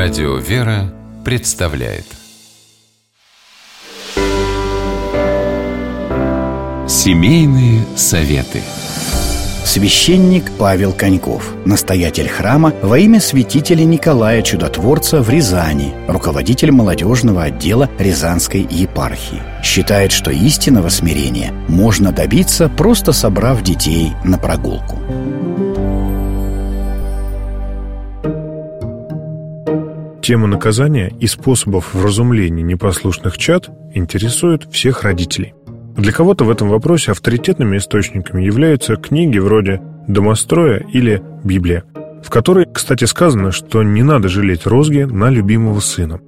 Радио «Вера» представляет Семейные советы Священник Павел Коньков, настоятель храма во имя святителя Николая Чудотворца в Рязани, руководитель молодежного отдела Рязанской епархии. Считает, что истинного смирения можно добиться, просто собрав детей на прогулку. Тема наказания и способов вразумления непослушных чад интересует всех родителей. Для кого-то в этом вопросе авторитетными источниками являются книги вроде «Домостроя» или «Библия», в которой, кстати, сказано, что не надо жалеть розги на любимого сына.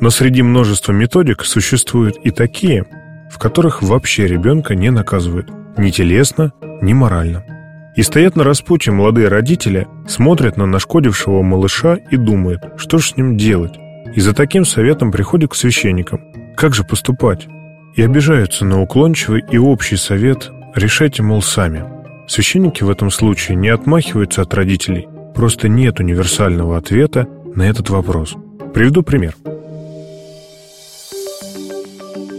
Но среди множества методик существуют и такие, в которых вообще ребенка не наказывают ни телесно, ни морально. И стоят на распутье молодые родители, смотрят на нашкодившего малыша и думают, что же с ним делать. И за таким советом приходят к священникам. Как же поступать? И обижаются на уклончивый и общий совет «решайте, мол, сами». Священники в этом случае не отмахиваются от родителей, просто нет универсального ответа на этот вопрос. Приведу пример.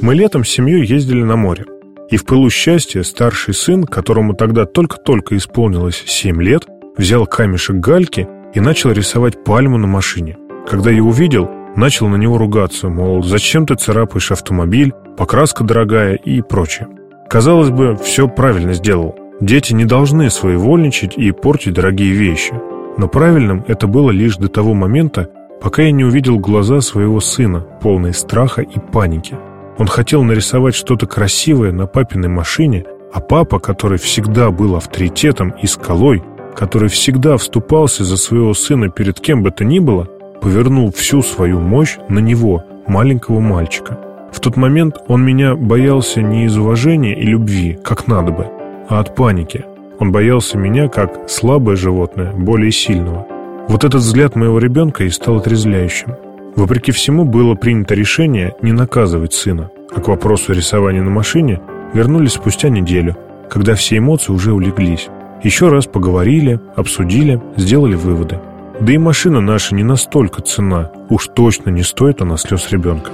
Мы летом с семьей ездили на море. И в пылу счастья старший сын, которому тогда только-только исполнилось 7 лет, взял камешек гальки и начал рисовать пальму на машине. Когда я увидел, начал на него ругаться, мол, зачем ты царапаешь автомобиль, покраска дорогая и прочее. Казалось бы, все правильно сделал. Дети не должны своевольничать и портить дорогие вещи. Но правильным это было лишь до того момента, пока я не увидел глаза своего сына, полные страха и паники – он хотел нарисовать что-то красивое на папиной машине, а папа, который всегда был авторитетом и скалой, который всегда вступался за своего сына перед кем бы то ни было, повернул всю свою мощь на него, маленького мальчика. В тот момент он меня боялся не из уважения и любви, как надо бы, а от паники. Он боялся меня как слабое животное, более сильного. Вот этот взгляд моего ребенка и стал отрезвляющим. Вопреки всему было принято решение не наказывать сына, а к вопросу рисования на машине вернулись спустя неделю, когда все эмоции уже улеглись. Еще раз поговорили, обсудили, сделали выводы. Да и машина наша не настолько цена, уж точно не стоит она слез ребенка.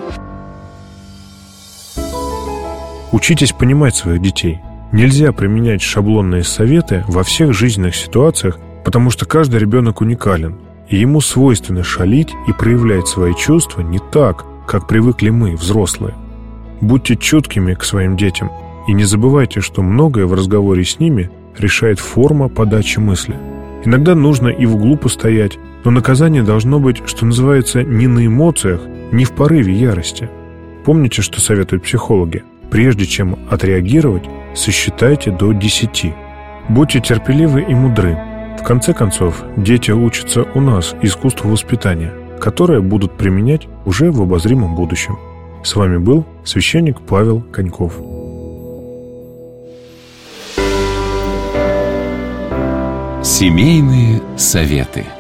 Учитесь понимать своих детей. Нельзя применять шаблонные советы во всех жизненных ситуациях, потому что каждый ребенок уникален – и ему свойственно шалить и проявлять свои чувства не так, как привыкли мы, взрослые. Будьте чуткими к своим детям и не забывайте, что многое в разговоре с ними решает форма подачи мысли. Иногда нужно и в углу постоять, но наказание должно быть, что называется, не на эмоциях, не в порыве ярости. Помните, что советуют психологи? Прежде чем отреагировать, сосчитайте до 10. Будьте терпеливы и мудры, в конце концов, дети учатся у нас искусству воспитания, которое будут применять уже в обозримом будущем. С вами был священник Павел Коньков. Семейные советы –